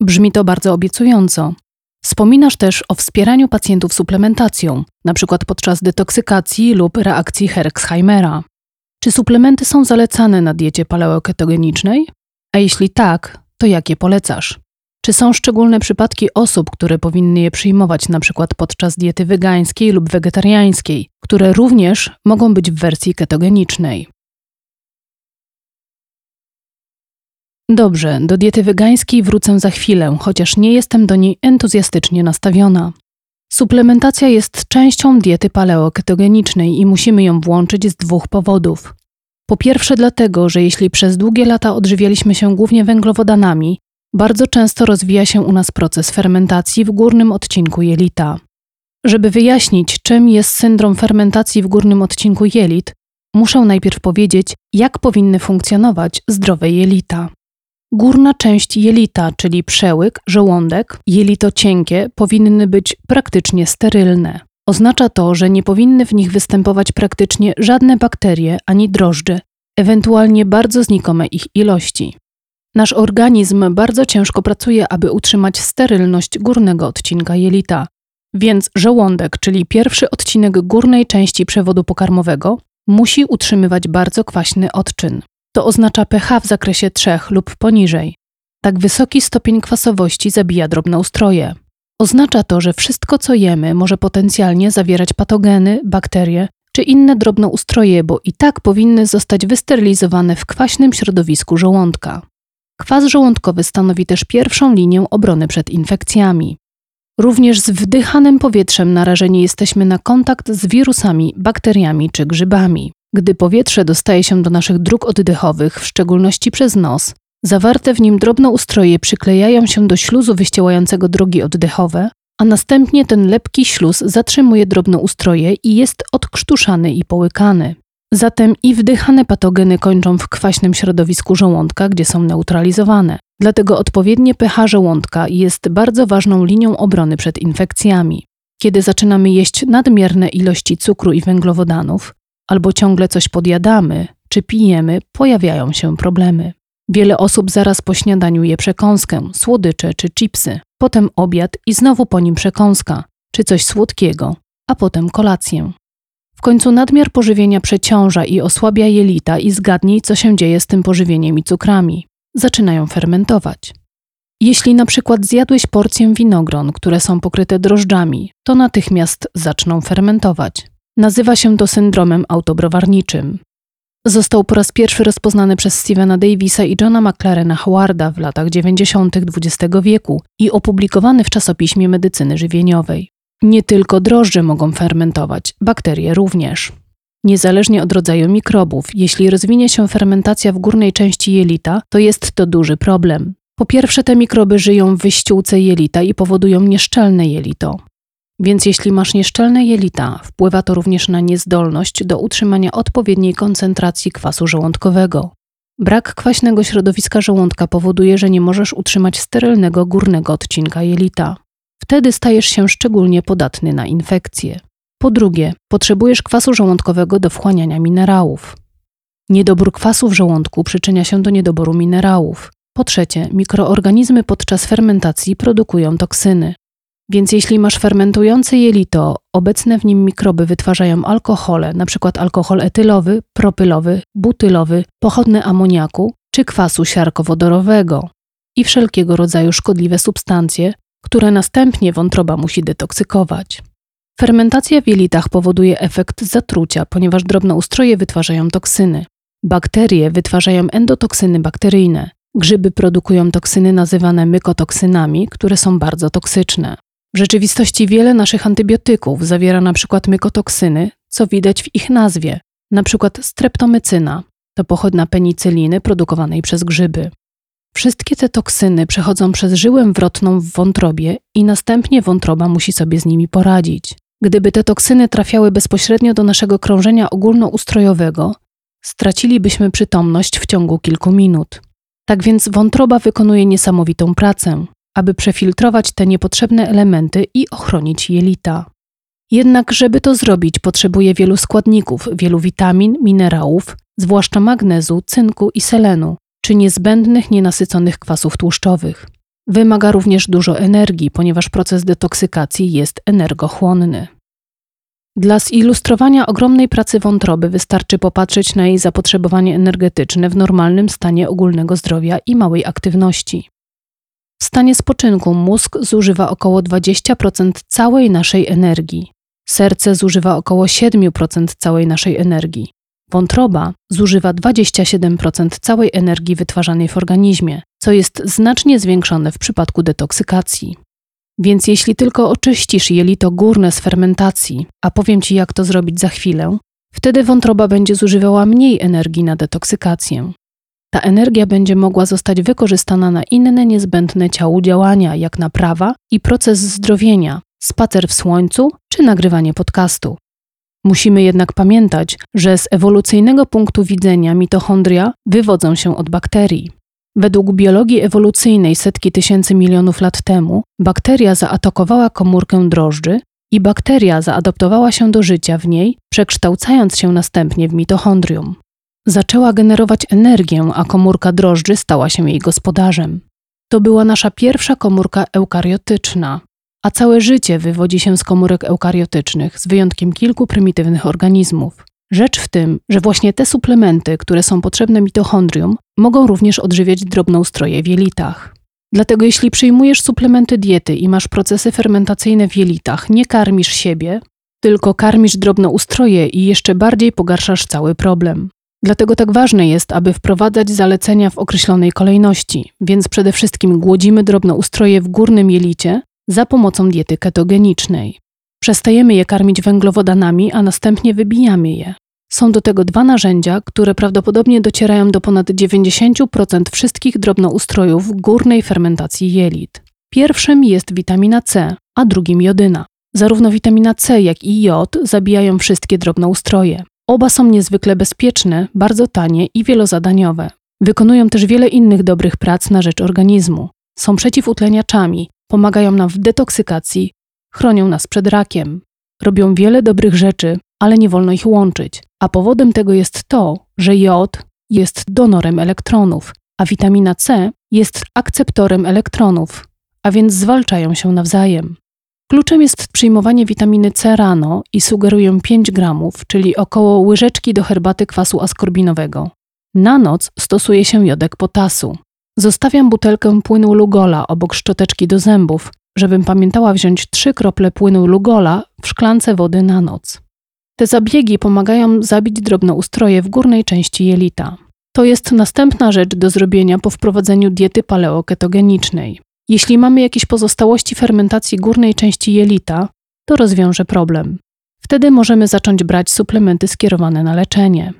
Brzmi to bardzo obiecująco. Wspominasz też o wspieraniu pacjentów suplementacją, np. podczas detoksykacji lub reakcji Herxheimera. Czy suplementy są zalecane na diecie paleoketogenicznej? A jeśli tak, to jakie polecasz? Czy są szczególne przypadki osób, które powinny je przyjmować np. podczas diety wegańskiej lub wegetariańskiej, które również mogą być w wersji ketogenicznej? Dobrze, do diety wegańskiej wrócę za chwilę, chociaż nie jestem do niej entuzjastycznie nastawiona. Suplementacja jest częścią diety paleoketogenicznej i musimy ją włączyć z dwóch powodów. Po pierwsze, dlatego, że jeśli przez długie lata odżywialiśmy się głównie węglowodanami, bardzo często rozwija się u nas proces fermentacji w górnym odcinku jelita. Żeby wyjaśnić, czym jest syndrom fermentacji w górnym odcinku jelit, muszę najpierw powiedzieć, jak powinny funkcjonować zdrowe jelita. Górna część jelita, czyli przełyk, żołądek, jelito cienkie, powinny być praktycznie sterylne. Oznacza to, że nie powinny w nich występować praktycznie żadne bakterie ani drożdże, ewentualnie bardzo znikome ich ilości. Nasz organizm bardzo ciężko pracuje, aby utrzymać sterylność górnego odcinka jelita, więc żołądek, czyli pierwszy odcinek górnej części przewodu pokarmowego, musi utrzymywać bardzo kwaśny odczyn. To oznacza pH w zakresie 3 lub poniżej. Tak wysoki stopień kwasowości zabija drobnoustroje. Oznacza to, że wszystko co jemy może potencjalnie zawierać patogeny, bakterie czy inne drobnoustroje, bo i tak powinny zostać wysterylizowane w kwaśnym środowisku żołądka. Kwas żołądkowy stanowi też pierwszą linię obrony przed infekcjami. Również z wdychanym powietrzem narażeni jesteśmy na kontakt z wirusami, bakteriami czy grzybami. Gdy powietrze dostaje się do naszych dróg oddechowych, w szczególności przez nos, zawarte w nim drobnoustroje przyklejają się do śluzu wyściełającego drogi oddechowe, a następnie ten lepki śluz zatrzymuje drobnoustroje i jest odkrztuszany i połykany. Zatem i wdychane patogeny kończą w kwaśnym środowisku żołądka, gdzie są neutralizowane. Dlatego odpowiednie pH żołądka jest bardzo ważną linią obrony przed infekcjami. Kiedy zaczynamy jeść nadmierne ilości cukru i węglowodanów, albo ciągle coś podjadamy, czy pijemy, pojawiają się problemy. Wiele osób zaraz po śniadaniu je przekąskę, słodycze czy chipsy, potem obiad i znowu po nim przekąska, czy coś słodkiego, a potem kolację. W końcu nadmiar pożywienia przeciąża i osłabia jelita i zgadnij, co się dzieje z tym pożywieniem i cukrami. Zaczynają fermentować. Jeśli na przykład zjadłeś porcję winogron, które są pokryte drożdżami, to natychmiast zaczną fermentować. Nazywa się to syndromem autobrowarniczym. Został po raz pierwszy rozpoznany przez Stevena Davisa i Johna McLarena Howarda w latach 90. XX wieku i opublikowany w czasopiśmie medycyny żywieniowej. Nie tylko drożdże mogą fermentować, bakterie również. Niezależnie od rodzaju mikrobów, jeśli rozwinie się fermentacja w górnej części jelita, to jest to duży problem. Po pierwsze, te mikroby żyją w wyściółce jelita i powodują nieszczelne jelito. Więc jeśli masz nieszczelne jelita, wpływa to również na niezdolność do utrzymania odpowiedniej koncentracji kwasu żołądkowego. Brak kwaśnego środowiska żołądka powoduje, że nie możesz utrzymać sterylnego górnego odcinka jelita. Wtedy stajesz się szczególnie podatny na infekcje. Po drugie, potrzebujesz kwasu żołądkowego do wchłaniania minerałów. Niedobór kwasu w żołądku przyczynia się do niedoboru minerałów. Po trzecie, mikroorganizmy podczas fermentacji produkują toksyny. Więc jeśli masz fermentujące jelito, obecne w nim mikroby wytwarzają alkohole, np. alkohol etylowy, propylowy, butylowy, pochodny amoniaku czy kwasu siarkowodorowego i wszelkiego rodzaju szkodliwe substancje, które następnie wątroba musi detoksykować. Fermentacja w jelitach powoduje efekt zatrucia, ponieważ drobnoustroje wytwarzają toksyny. Bakterie wytwarzają endotoksyny bakteryjne. Grzyby produkują toksyny nazywane mykotoksynami, które są bardzo toksyczne. W rzeczywistości wiele naszych antybiotyków zawiera np. mykotoksyny, co widać w ich nazwie, np. streptomycyna, to pochodna penicyliny produkowanej przez grzyby. Wszystkie te toksyny przechodzą przez żyłę wrotną w wątrobie i następnie wątroba musi sobie z nimi poradzić. Gdyby te toksyny trafiały bezpośrednio do naszego krążenia ogólnoustrojowego, stracilibyśmy przytomność w ciągu kilku minut. Tak więc wątroba wykonuje niesamowitą pracę aby przefiltrować te niepotrzebne elementy i ochronić jelita. Jednak, żeby to zrobić, potrzebuje wielu składników, wielu witamin, minerałów, zwłaszcza magnezu, cynku i selenu, czy niezbędnych nienasyconych kwasów tłuszczowych. Wymaga również dużo energii, ponieważ proces detoksykacji jest energochłonny. Dla zilustrowania ogromnej pracy wątroby wystarczy popatrzeć na jej zapotrzebowanie energetyczne w normalnym stanie ogólnego zdrowia i małej aktywności. W stanie spoczynku mózg zużywa około 20% całej naszej energii. Serce zużywa około 7% całej naszej energii. Wątroba zużywa 27% całej energii wytwarzanej w organizmie, co jest znacznie zwiększone w przypadku detoksykacji. Więc jeśli tylko oczyścisz jelito górne z fermentacji, a powiem Ci jak to zrobić za chwilę, wtedy wątroba będzie zużywała mniej energii na detoksykację. Ta energia będzie mogła zostać wykorzystana na inne niezbędne ciału działania, jak naprawa i proces zdrowienia, spacer w słońcu czy nagrywanie podcastu. Musimy jednak pamiętać, że z ewolucyjnego punktu widzenia mitochondria wywodzą się od bakterii. Według biologii ewolucyjnej setki tysięcy milionów lat temu, bakteria zaatakowała komórkę drożdży i bakteria zaadaptowała się do życia w niej, przekształcając się następnie w mitochondrium. Zaczęła generować energię, a komórka drożdży stała się jej gospodarzem. To była nasza pierwsza komórka eukariotyczna, a całe życie wywodzi się z komórek eukariotycznych, z wyjątkiem kilku prymitywnych organizmów. Rzecz w tym, że właśnie te suplementy, które są potrzebne mitochondrium, mogą również odżywiać drobnoustroje w jelitach. Dlatego jeśli przyjmujesz suplementy diety i masz procesy fermentacyjne w jelitach, nie karmisz siebie, tylko karmisz drobnoustroje i jeszcze bardziej pogarszasz cały problem. Dlatego tak ważne jest, aby wprowadzać zalecenia w określonej kolejności, więc przede wszystkim głodzimy drobnoustroje w górnym jelicie za pomocą diety ketogenicznej. Przestajemy je karmić węglowodanami, a następnie wybijamy je. Są do tego dwa narzędzia, które prawdopodobnie docierają do ponad 90% wszystkich drobnoustrojów górnej fermentacji jelit. Pierwszym jest witamina C, a drugim jodyna. Zarówno witamina C, jak i jod zabijają wszystkie drobnoustroje. Oba są niezwykle bezpieczne, bardzo tanie i wielozadaniowe. Wykonują też wiele innych dobrych prac na rzecz organizmu. Są przeciwutleniaczami, pomagają nam w detoksykacji, chronią nas przed rakiem. Robią wiele dobrych rzeczy, ale nie wolno ich łączyć. A powodem tego jest to, że jod jest donorem elektronów, a witamina C jest akceptorem elektronów, a więc zwalczają się nawzajem. Kluczem jest przyjmowanie witaminy C rano i sugeruję 5 gramów, czyli około łyżeczki do herbaty kwasu askorbinowego. Na noc stosuje się jodek potasu. Zostawiam butelkę płynu Lugola obok szczoteczki do zębów, żebym pamiętała wziąć 3 krople płynu Lugola w szklance wody na noc. Te zabiegi pomagają zabić drobnoustroje w górnej części jelita. To jest następna rzecz do zrobienia po wprowadzeniu diety paleoketogenicznej. Jeśli mamy jakieś pozostałości fermentacji górnej części jelita, to rozwiąże problem. Wtedy możemy zacząć brać suplementy skierowane na leczenie.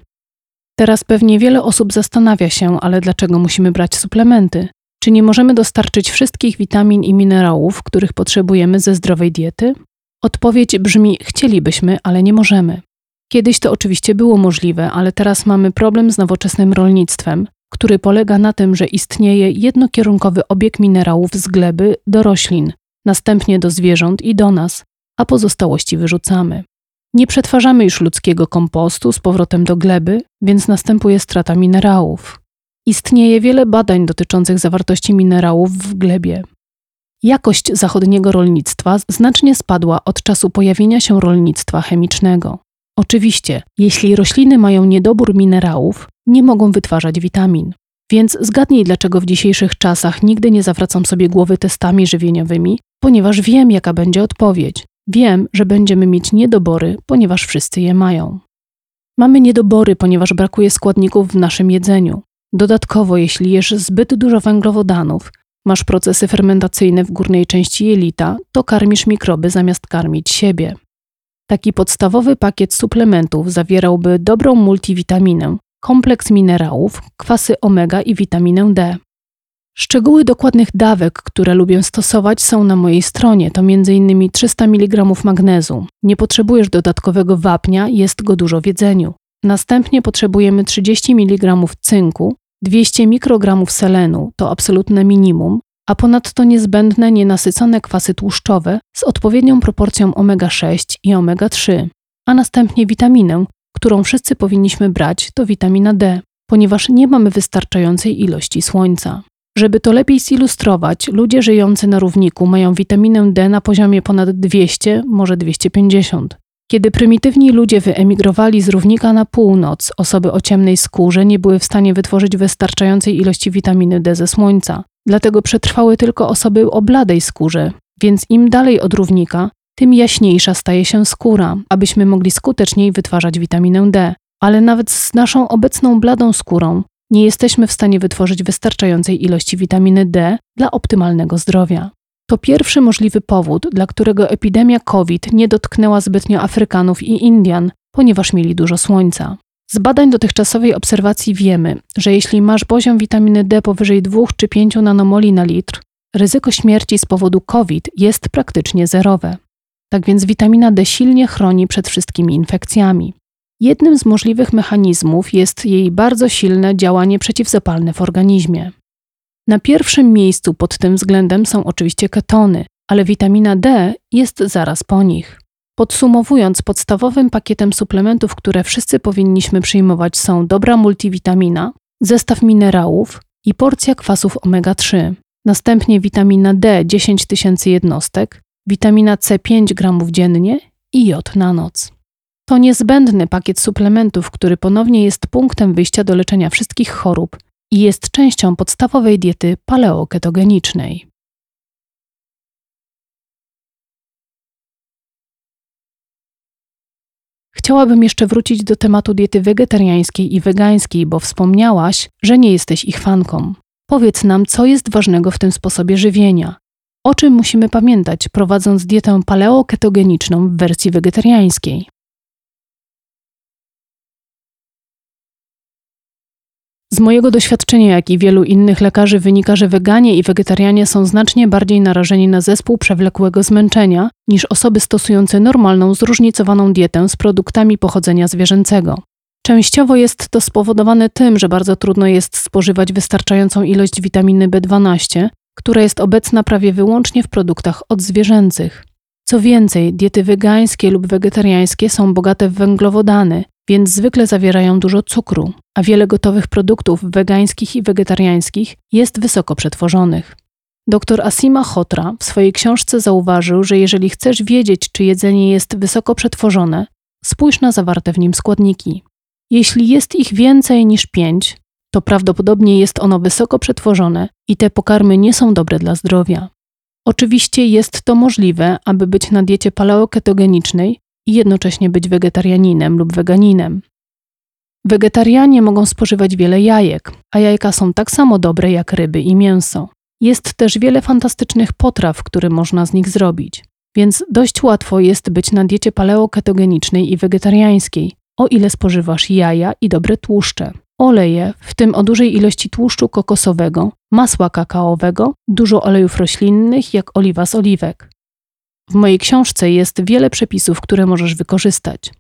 Teraz pewnie wiele osób zastanawia się, ale dlaczego musimy brać suplementy? Czy nie możemy dostarczyć wszystkich witamin i minerałów, których potrzebujemy ze zdrowej diety? Odpowiedź brzmi: chcielibyśmy, ale nie możemy. Kiedyś to oczywiście było możliwe, ale teraz mamy problem z nowoczesnym rolnictwem, który polega na tym, że istnieje jednokierunkowy obieg minerałów z gleby do roślin, następnie do zwierząt i do nas, a pozostałości wyrzucamy. Nie przetwarzamy już ludzkiego kompostu z powrotem do gleby, więc następuje strata minerałów. Istnieje wiele badań dotyczących zawartości minerałów w glebie. Jakość zachodniego rolnictwa znacznie spadła od czasu pojawienia się rolnictwa chemicznego. Oczywiście, jeśli rośliny mają niedobór minerałów, nie mogą wytwarzać witamin. Więc zgadnij, dlaczego w dzisiejszych czasach nigdy nie zawracam sobie głowy testami żywieniowymi, ponieważ wiem, jaka będzie odpowiedź. Wiem, że będziemy mieć niedobory, ponieważ wszyscy je mają. Mamy niedobory, ponieważ brakuje składników w naszym jedzeniu. Dodatkowo, jeśli jesz zbyt dużo węglowodanów, masz procesy fermentacyjne w górnej części jelita, to karmisz mikroby zamiast karmić siebie. Taki podstawowy pakiet suplementów zawierałby dobrą multivitaminę, kompleks minerałów, kwasy omega i witaminę D. Szczegóły dokładnych dawek, które lubię stosować, są na mojej stronie. To m.in. 300 mg magnezu. Nie potrzebujesz dodatkowego wapnia, jest go dużo w jedzeniu. Następnie potrzebujemy 30 mg cynku, 200 mikrogramów selenu to absolutne minimum, a ponadto niezbędne nienasycone kwasy tłuszczowe z odpowiednią proporcją omega-6 i omega-3, a następnie witaminę, którą wszyscy powinniśmy brać, to witamina D, ponieważ nie mamy wystarczającej ilości słońca. Żeby to lepiej zilustrować, ludzie żyjący na równiku mają witaminę D na poziomie ponad 200, może 250. Kiedy prymitywni ludzie wyemigrowali z równika na północ, osoby o ciemnej skórze nie były w stanie wytworzyć wystarczającej ilości witaminy D ze słońca. Dlatego przetrwały tylko osoby o bladej skórze, więc im dalej od równika, tym jaśniejsza staje się skóra, abyśmy mogli skuteczniej wytwarzać witaminę D. Ale nawet z naszą obecną bladą skórą nie jesteśmy w stanie wytworzyć wystarczającej ilości witaminy D dla optymalnego zdrowia. To pierwszy możliwy powód, dla którego epidemia COVID nie dotknęła zbytnio Afrykanów i Indian, ponieważ mieli dużo słońca. Z badań dotychczasowej obserwacji wiemy, że jeśli masz poziom witaminy D powyżej 2 czy 5 nanomoli na litr, ryzyko śmierci z powodu COVID jest praktycznie zerowe. Tak więc witamina D silnie chroni przed wszystkimi infekcjami. Jednym z możliwych mechanizmów jest jej bardzo silne działanie przeciwzapalne w organizmie. Na pierwszym miejscu pod tym względem są oczywiście ketony, ale witamina D jest zaraz po nich. Podsumowując, podstawowym pakietem suplementów, które wszyscy powinniśmy przyjmować są dobra multivitamina, zestaw minerałów i porcja kwasów omega-3. Następnie witamina D 10 tysięcy jednostek, witamina C 5 gramów dziennie i jod na noc. To niezbędny pakiet suplementów, który ponownie jest punktem wyjścia do leczenia wszystkich chorób i jest częścią podstawowej diety paleoketogenicznej. Chciałabym jeszcze wrócić do tematu diety wegetariańskiej i wegańskiej, bo wspomniałaś, że nie jesteś ich fanką. Powiedz nam, co jest ważnego w tym sposobie żywienia. O czym musimy pamiętać, prowadząc dietę paleoketogeniczną w wersji wegetariańskiej? Z mojego doświadczenia, jak i wielu innych lekarzy, wynika, że weganie i wegetarianie są znacznie bardziej narażeni na zespół przewlekłego zmęczenia niż osoby stosujące normalną, zróżnicowaną dietę z produktami pochodzenia zwierzęcego. Częściowo jest to spowodowane tym, że bardzo trudno jest spożywać wystarczającą ilość witaminy B12, która jest obecna prawie wyłącznie w produktach odzwierzęcych. Co więcej, diety wegańskie lub wegetariańskie są bogate w węglowodany, więc zwykle zawierają dużo cukru, a wiele gotowych produktów wegańskich i wegetariańskich jest wysoko przetworzonych. Dr Asima Hotra w swojej książce zauważył, że jeżeli chcesz wiedzieć, czy jedzenie jest wysoko przetworzone, spójrz na zawarte w nim składniki. Jeśli jest ich więcej niż pięć, to prawdopodobnie jest ono wysoko przetworzone i te pokarmy nie są dobre dla zdrowia. Oczywiście jest to możliwe, aby być na diecie paleoketogenicznej i jednocześnie być wegetarianinem lub weganinem. Wegetarianie mogą spożywać wiele jajek, a jajka są tak samo dobre jak ryby i mięso. Jest też wiele fantastycznych potraw, które można z nich zrobić, więc dość łatwo jest być na diecie paleoketogenicznej i wegetariańskiej, o ile spożywasz jaja i dobre tłuszcze. Oleje, w tym o dużej ilości tłuszczu kokosowego, masła kakaowego, dużo olejów roślinnych, jak oliwa z oliwek. W mojej książce jest wiele przepisów, które możesz wykorzystać.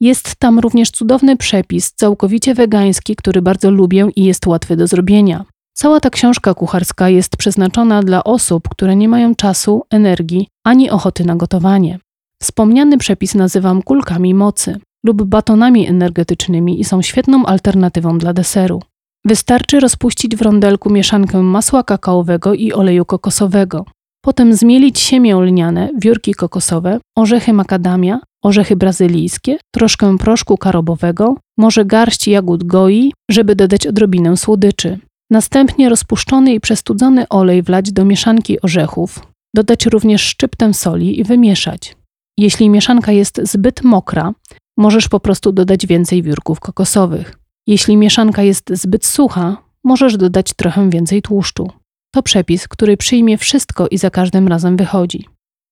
Jest tam również cudowny przepis, całkowicie wegański, który bardzo lubię i jest łatwy do zrobienia. Cała ta książka kucharska jest przeznaczona dla osób, które nie mają czasu, energii ani ochoty na gotowanie. Wspomniany przepis nazywam kulkami mocy lub batonami energetycznymi i są świetną alternatywą dla deseru. Wystarczy rozpuścić w rondelku mieszankę masła kakaowego i oleju kokosowego. Potem zmielić siemię lniane, wiórki kokosowe, orzechy makadamia, orzechy brazylijskie, troszkę proszku karobowego, może garść jagód goi, żeby dodać odrobinę słodyczy. Następnie rozpuszczony i przestudzony olej wlać do mieszanki orzechów, dodać również szczyptę soli i wymieszać. Jeśli mieszanka jest zbyt mokra, możesz po prostu dodać więcej wiórków kokosowych. Jeśli mieszanka jest zbyt sucha, możesz dodać trochę więcej tłuszczu. To przepis, który przyjmie wszystko i za każdym razem wychodzi.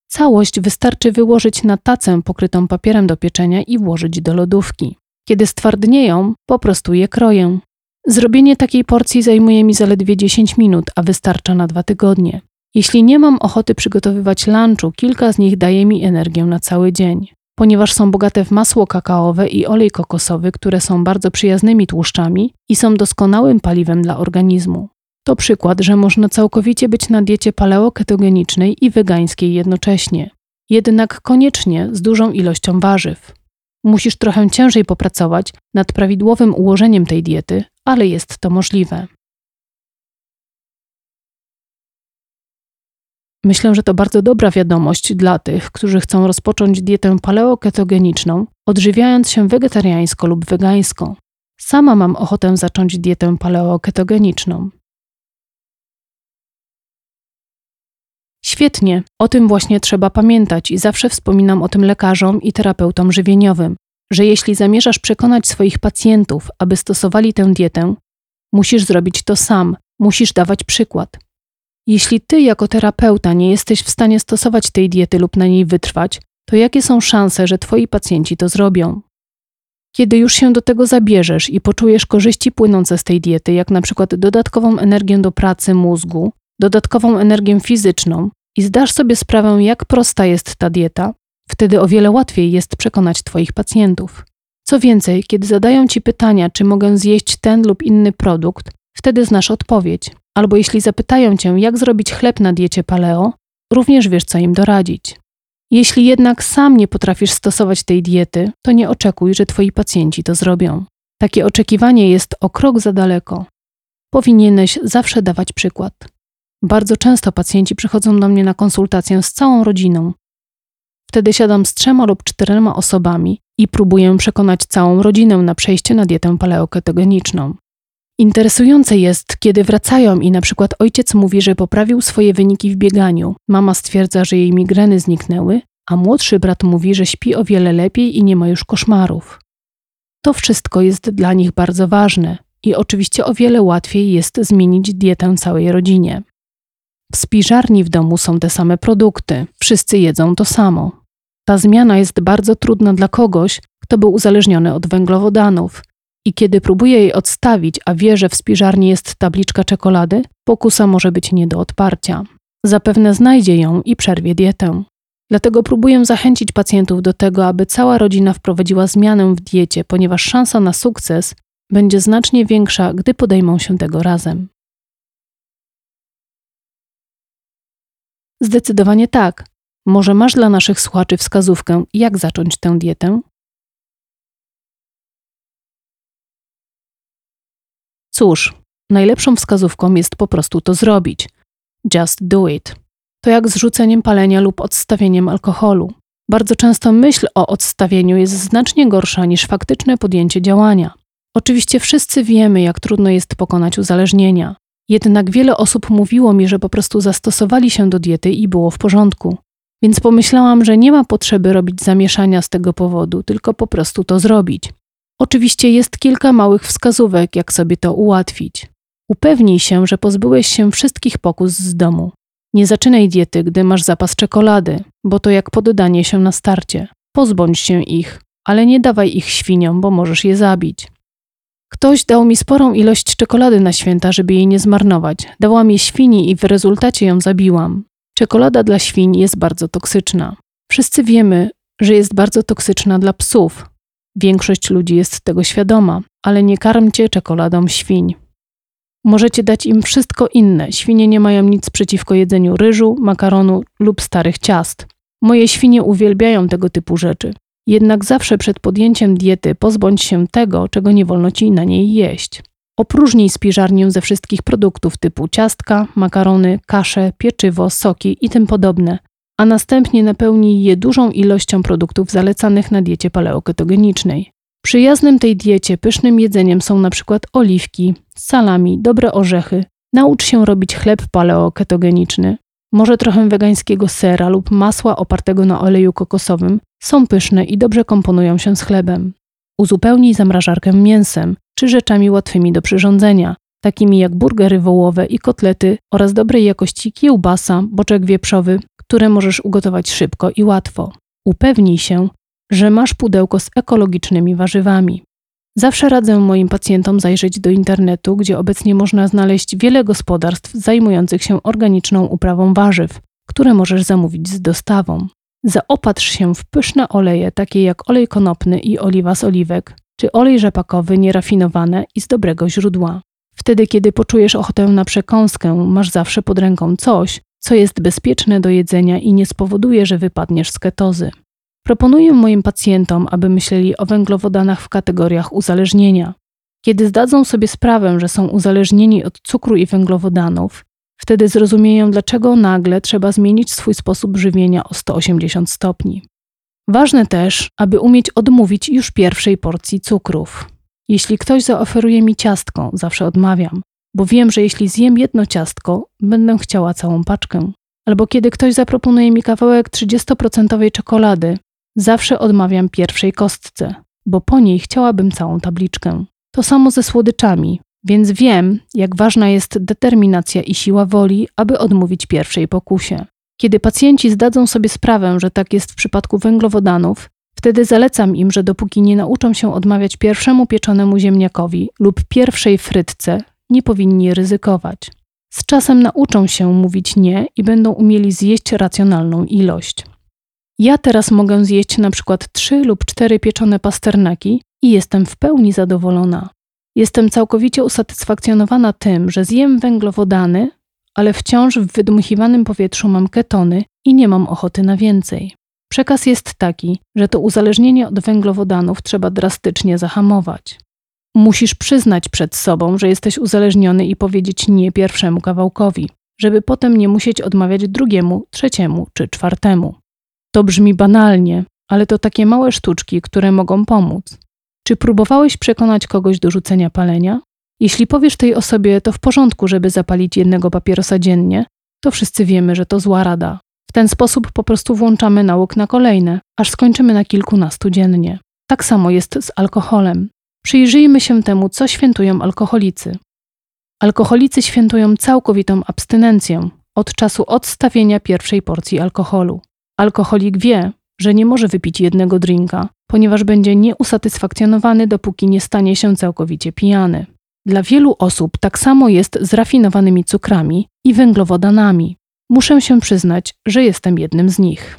Całość wystarczy wyłożyć na tacę pokrytą papierem do pieczenia i włożyć do lodówki. Kiedy stwardnieją, po prostu je kroję. Zrobienie takiej porcji zajmuje mi zaledwie 10 minut, a wystarcza na dwa tygodnie. Jeśli nie mam ochoty przygotowywać lunchu, kilka z nich daje mi energię na cały dzień. Ponieważ są bogate w masło kakaowe i olej kokosowy, które są bardzo przyjaznymi tłuszczami i są doskonałym paliwem dla organizmu. To przykład, że można całkowicie być na diecie paleoketogenicznej i wegańskiej jednocześnie, jednak koniecznie z dużą ilością warzyw. Musisz trochę ciężej popracować nad prawidłowym ułożeniem tej diety, ale jest to możliwe. Myślę, że to bardzo dobra wiadomość dla tych, którzy chcą rozpocząć dietę paleoketogeniczną, odżywiając się wegetariańsko lub wegańsko. Sama mam ochotę zacząć dietę paleoketogeniczną. Świetnie, o tym właśnie trzeba pamiętać i zawsze wspominam o tym lekarzom i terapeutom żywieniowym, że jeśli zamierzasz przekonać swoich pacjentów, aby stosowali tę dietę, musisz zrobić to sam, musisz dawać przykład. Jeśli ty jako terapeuta nie jesteś w stanie stosować tej diety lub na niej wytrwać, to jakie są szanse, że twoi pacjenci to zrobią? Kiedy już się do tego zabierzesz i poczujesz korzyści płynące z tej diety, jak na przykład dodatkową energię do pracy mózgu, dodatkową energię fizyczną i zdasz sobie sprawę, jak prosta jest ta dieta, wtedy o wiele łatwiej jest przekonać Twoich pacjentów. Co więcej, kiedy zadają Ci pytania, czy mogę zjeść ten lub inny produkt, wtedy znasz odpowiedź. Albo jeśli zapytają Cię, jak zrobić chleb na diecie paleo, również wiesz, co im doradzić. Jeśli jednak sam nie potrafisz stosować tej diety, to nie oczekuj, że Twoi pacjenci to zrobią. Takie oczekiwanie jest o krok za daleko. Powinieneś zawsze dawać przykład. Bardzo często pacjenci przychodzą do mnie na konsultację z całą rodziną. Wtedy siadam z trzema lub czterema osobami i próbuję przekonać całą rodzinę na przejście na dietę paleoketogeniczną. Interesujące jest, kiedy wracają i na przykład ojciec mówi, że poprawił swoje wyniki w bieganiu, mama stwierdza, że jej migreny zniknęły, a młodszy brat mówi, że śpi o wiele lepiej i nie ma już koszmarów. To wszystko jest dla nich bardzo ważne i oczywiście o wiele łatwiej jest zmienić dietę całej rodzinie. W spiżarni w domu są te same produkty, wszyscy jedzą to samo. Ta zmiana jest bardzo trudna dla kogoś, kto był uzależniony od węglowodanów. I kiedy próbuje jej odstawić, a wie, że w spiżarni jest tabliczka czekolady, pokusa może być nie do odparcia. Zapewne znajdzie ją i przerwie dietę. Dlatego próbuję zachęcić pacjentów do tego, aby cała rodzina wprowadziła zmianę w diecie, ponieważ szansa na sukces będzie znacznie większa, gdy podejmą się tego razem. Zdecydowanie tak. Może masz dla naszych słuchaczy wskazówkę, jak zacząć tę dietę? Cóż, najlepszą wskazówką jest po prostu to zrobić. Just do it. To jak z rzuceniem palenia lub odstawieniem alkoholu. Bardzo często myśl o odstawieniu jest znacznie gorsza niż faktyczne podjęcie działania. Oczywiście wszyscy wiemy, jak trudno jest pokonać uzależnienia. Jednak wiele osób mówiło mi, że po prostu zastosowali się do diety i było w porządku. Więc pomyślałam, że nie ma potrzeby robić zamieszania z tego powodu, tylko po prostu to zrobić. Oczywiście jest kilka małych wskazówek, jak sobie to ułatwić. Upewnij się, że pozbyłeś się wszystkich pokus z domu. Nie zaczynaj diety, gdy masz zapas czekolady, bo to jak poddanie się na starcie. Pozbądź się ich, ale nie dawaj ich świniom, bo możesz je zabić. Ktoś dał mi sporą ilość czekolady na święta, żeby jej nie zmarnować. Dałam je świni i w rezultacie ją zabiłam. Czekolada dla świń jest bardzo toksyczna. Wszyscy wiemy, że jest bardzo toksyczna dla psów. Większość ludzi jest tego świadoma, ale nie karmcie czekoladą świń. Możecie dać im wszystko inne. Świnie nie mają nic przeciwko jedzeniu ryżu, makaronu lub starych ciast. Moje świnie uwielbiają tego typu rzeczy. Jednak zawsze przed podjęciem diety pozbądź się tego, czego nie wolno ci na niej jeść. Opróżnij spiżarnię ze wszystkich produktów typu ciastka, makarony, kasze, pieczywo, soki i tym podobne, a następnie napełnij je dużą ilością produktów zalecanych na diecie paleoketogenicznej. Przyjaznym tej diecie pysznym jedzeniem są przykład oliwki, salami, dobre orzechy. Naucz się robić chleb paleoketogeniczny, może trochę wegańskiego sera lub masła opartego na oleju kokosowym, są pyszne i dobrze komponują się z chlebem. Uzupełnij zamrażarkę mięsem czy rzeczami łatwymi do przyrządzenia, takimi jak burgery wołowe i kotlety oraz dobrej jakości kiełbasa, boczek wieprzowy, które możesz ugotować szybko i łatwo. Upewnij się, że masz pudełko z ekologicznymi warzywami. Zawsze radzę moim pacjentom zajrzeć do internetu, gdzie obecnie można znaleźć wiele gospodarstw zajmujących się organiczną uprawą warzyw, które możesz zamówić z dostawą. Zaopatrz się w pyszne oleje, takie jak olej konopny i oliwa z oliwek, czy olej rzepakowy nierafinowane i z dobrego źródła. Wtedy, kiedy poczujesz ochotę na przekąskę, masz zawsze pod ręką coś, co jest bezpieczne do jedzenia i nie spowoduje, że wypadniesz z ketozy. Proponuję moim pacjentom, aby myśleli o węglowodanach w kategoriach uzależnienia. Kiedy zdadzą sobie sprawę, że są uzależnieni od cukru i węglowodanów, Wtedy zrozumieją, dlaczego nagle trzeba zmienić swój sposób żywienia o 180 stopni. Ważne też, aby umieć odmówić już pierwszej porcji cukrów. Jeśli ktoś zaoferuje mi ciastko, zawsze odmawiam, bo wiem, że jeśli zjem jedno ciastko, będę chciała całą paczkę. Albo kiedy ktoś zaproponuje mi kawałek 30% czekolady, zawsze odmawiam pierwszej kostce, bo po niej chciałabym całą tabliczkę. To samo ze słodyczami, więc wiem, jak ważna jest determinacja i siła woli, aby odmówić pierwszej pokusie. Kiedy pacjenci zdadzą sobie sprawę, że tak jest w przypadku węglowodanów, wtedy zalecam im, że dopóki nie nauczą się odmawiać pierwszemu pieczonemu ziemniakowi lub pierwszej frytce, nie powinni ryzykować. Z czasem nauczą się mówić nie i będą umieli zjeść racjonalną ilość. Ja teraz mogę zjeść na przykład trzy lub cztery pieczone pasternaki i jestem w pełni zadowolona. Jestem całkowicie usatysfakcjonowana tym, że zjem węglowodany, ale wciąż w wydmuchiwanym powietrzu mam ketony i nie mam ochoty na więcej. Przekaz jest taki, że to uzależnienie od węglowodanów trzeba drastycznie zahamować. Musisz przyznać przed sobą, że jesteś uzależniony i powiedzieć nie pierwszemu kawałkowi, żeby potem nie musieć odmawiać drugiemu, trzeciemu czy czwartemu. To brzmi banalnie, ale to takie małe sztuczki, które mogą pomóc. Czy próbowałeś przekonać kogoś do rzucenia palenia? Jeśli powiesz tej osobie, to w porządku, żeby zapalić jednego papierosa dziennie, to wszyscy wiemy, że to zła rada. W ten sposób po prostu włączamy nauk na kolejne, aż skończymy na kilkunastu dziennie. Tak samo jest z alkoholem. Przyjrzyjmy się temu, co świętują alkoholicy. Alkoholicy świętują całkowitą abstynencję od czasu odstawienia pierwszej porcji alkoholu. Alkoholik wie, że nie może wypić jednego drinka, ponieważ będzie nieusatysfakcjonowany, dopóki nie stanie się całkowicie pijany. Dla wielu osób tak samo jest z rafinowanymi cukrami i węglowodanami. Muszę się przyznać, że jestem jednym z nich.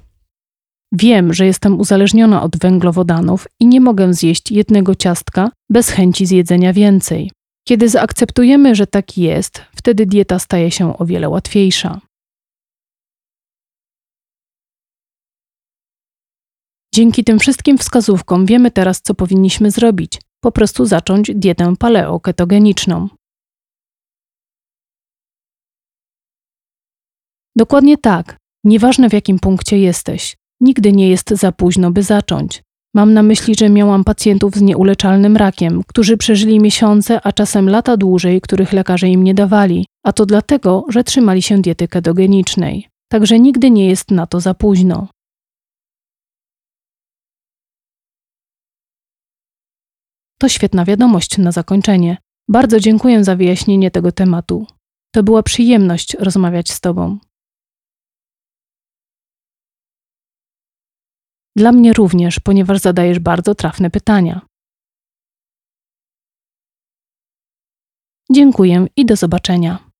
Wiem, że jestem uzależniona od węglowodanów i nie mogę zjeść jednego ciastka bez chęci zjedzenia więcej. Kiedy zaakceptujemy, że tak jest, wtedy dieta staje się o wiele łatwiejsza. Dzięki tym wszystkim wskazówkom wiemy teraz, co powinniśmy zrobić. Po prostu zacząć dietę paleoketogeniczną. Dokładnie tak. Nieważne w jakim punkcie jesteś. Nigdy nie jest za późno, by zacząć. Mam na myśli, że miałam pacjentów z nieuleczalnym rakiem, którzy przeżyli miesiące, a czasem lata dłużej, których lekarze im nie dawali, a to dlatego, że trzymali się diety ketogenicznej. Także nigdy nie jest na to za późno. To świetna wiadomość na zakończenie. Bardzo dziękuję za wyjaśnienie tego tematu. To była przyjemność rozmawiać z Tobą. Dla mnie również, ponieważ zadajesz bardzo trafne pytania. Dziękuję i do zobaczenia.